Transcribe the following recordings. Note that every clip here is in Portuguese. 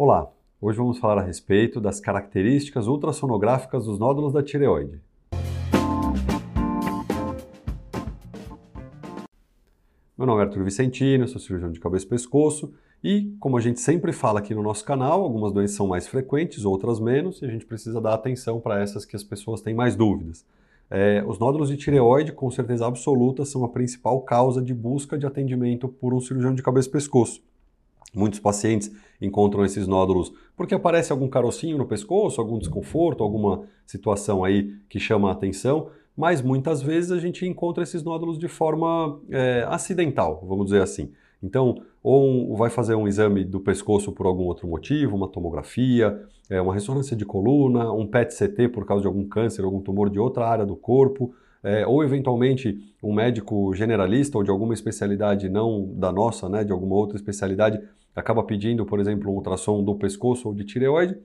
Olá, hoje vamos falar a respeito das características ultrassonográficas dos nódulos da tireoide. Meu nome é Arthur Vicentino, sou cirurgião de cabeça e pescoço e, como a gente sempre fala aqui no nosso canal, algumas doenças são mais frequentes, outras menos, e a gente precisa dar atenção para essas que as pessoas têm mais dúvidas. É, os nódulos de tireoide, com certeza absoluta, são a principal causa de busca de atendimento por um cirurgião de cabeça e pescoço. Muitos pacientes encontram esses nódulos porque aparece algum carocinho no pescoço, algum desconforto, alguma situação aí que chama a atenção, mas muitas vezes a gente encontra esses nódulos de forma é, acidental, vamos dizer assim. Então, ou vai fazer um exame do pescoço por algum outro motivo, uma tomografia, é, uma ressonância de coluna, um PET-CT por causa de algum câncer, algum tumor de outra área do corpo, é, ou eventualmente um médico generalista ou de alguma especialidade não da nossa, né, de alguma outra especialidade, acaba pedindo, por exemplo, um ultrassom do pescoço ou de tireoide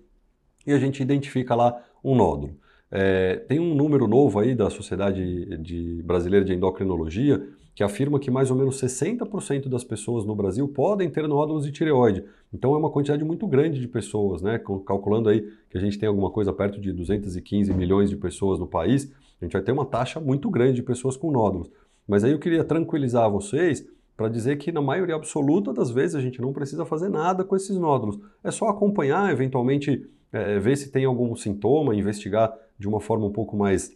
e a gente identifica lá um nódulo. É, tem um número novo aí da Sociedade de Brasileira de Endocrinologia que afirma que mais ou menos 60% das pessoas no Brasil podem ter nódulos de tireoide. Então é uma quantidade muito grande de pessoas, né? Calculando aí que a gente tem alguma coisa perto de 215 milhões de pessoas no país, a gente vai ter uma taxa muito grande de pessoas com nódulos. Mas aí eu queria tranquilizar vocês para dizer que na maioria absoluta das vezes a gente não precisa fazer nada com esses nódulos. É só acompanhar, eventualmente é, ver se tem algum sintoma, investigar de uma forma um pouco mais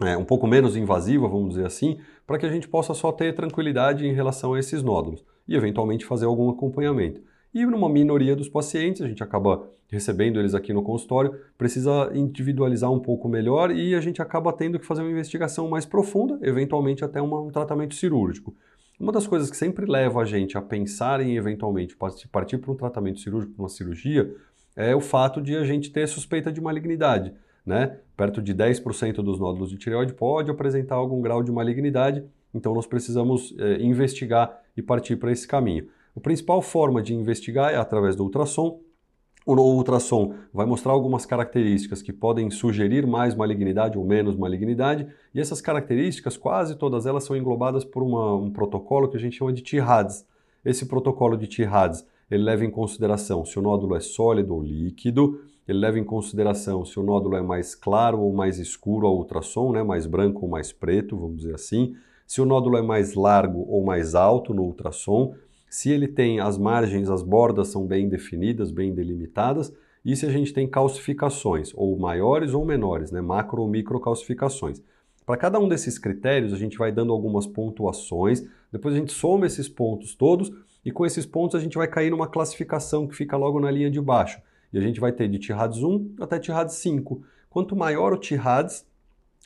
é, um pouco menos invasiva, vamos dizer assim, para que a gente possa só ter tranquilidade em relação a esses nódulos e eventualmente fazer algum acompanhamento. E numa minoria dos pacientes, a gente acaba recebendo eles aqui no consultório, precisa individualizar um pouco melhor e a gente acaba tendo que fazer uma investigação mais profunda, eventualmente até um tratamento cirúrgico. Uma das coisas que sempre leva a gente a pensar em eventualmente partir para um tratamento cirúrgico, uma cirurgia, é o fato de a gente ter suspeita de malignidade. Né? Perto de 10% dos nódulos de tireoide pode apresentar algum grau de malignidade, então nós precisamos é, investigar e partir para esse caminho. A principal forma de investigar é através do ultrassom, o ultrassom vai mostrar algumas características que podem sugerir mais malignidade ou menos malignidade, e essas características, quase todas elas, são englobadas por uma, um protocolo que a gente chama de TIRADS. Esse protocolo de TIRADS ele leva em consideração se o nódulo é sólido ou líquido, ele leva em consideração se o nódulo é mais claro ou mais escuro ao ultrassom, né, mais branco ou mais preto, vamos dizer assim, se o nódulo é mais largo ou mais alto no ultrassom, se ele tem as margens, as bordas são bem definidas, bem delimitadas, e se a gente tem calcificações, ou maiores ou menores, né, macro ou micro calcificações. Para cada um desses critérios, a gente vai dando algumas pontuações, depois a gente soma esses pontos todos, e com esses pontos a gente vai cair numa classificação que fica logo na linha de baixo. E a gente vai ter de TIRADS 1 até TIRADS 5. Quanto maior o TIRADS,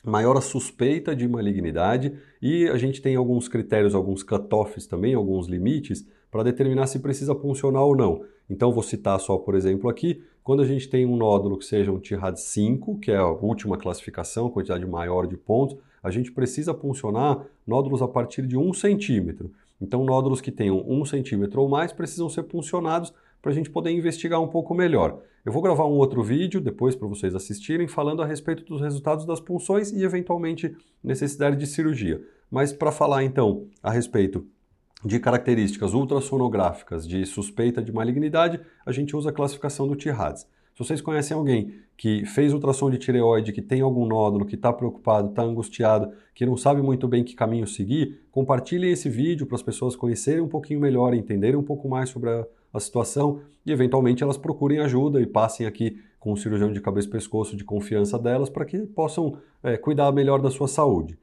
maior a suspeita de malignidade e a gente tem alguns critérios, alguns cutoffs também, alguns limites para determinar se precisa funcionar ou não. Então vou citar só, por exemplo, aqui, quando a gente tem um nódulo que seja um TIRAD 5, que é a última classificação, quantidade maior de pontos, a gente precisa funcionar nódulos a partir de 1 centímetro. Então nódulos que tenham 1 centímetro ou mais precisam ser puncionados para a gente poder investigar um pouco melhor. Eu vou gravar um outro vídeo depois para vocês assistirem falando a respeito dos resultados das punções e eventualmente necessidade de cirurgia. Mas para falar então a respeito de características ultrassonográficas de suspeita de malignidade, a gente usa a classificação do TIRADS. Se vocês conhecem alguém que fez ultrassom de tireoide, que tem algum nódulo, que está preocupado, está angustiado, que não sabe muito bem que caminho seguir, compartilhem esse vídeo para as pessoas conhecerem um pouquinho melhor, entenderem um pouco mais sobre a a situação e eventualmente elas procurem ajuda e passem aqui com um cirurgião de cabeça e pescoço de confiança delas para que possam é, cuidar melhor da sua saúde.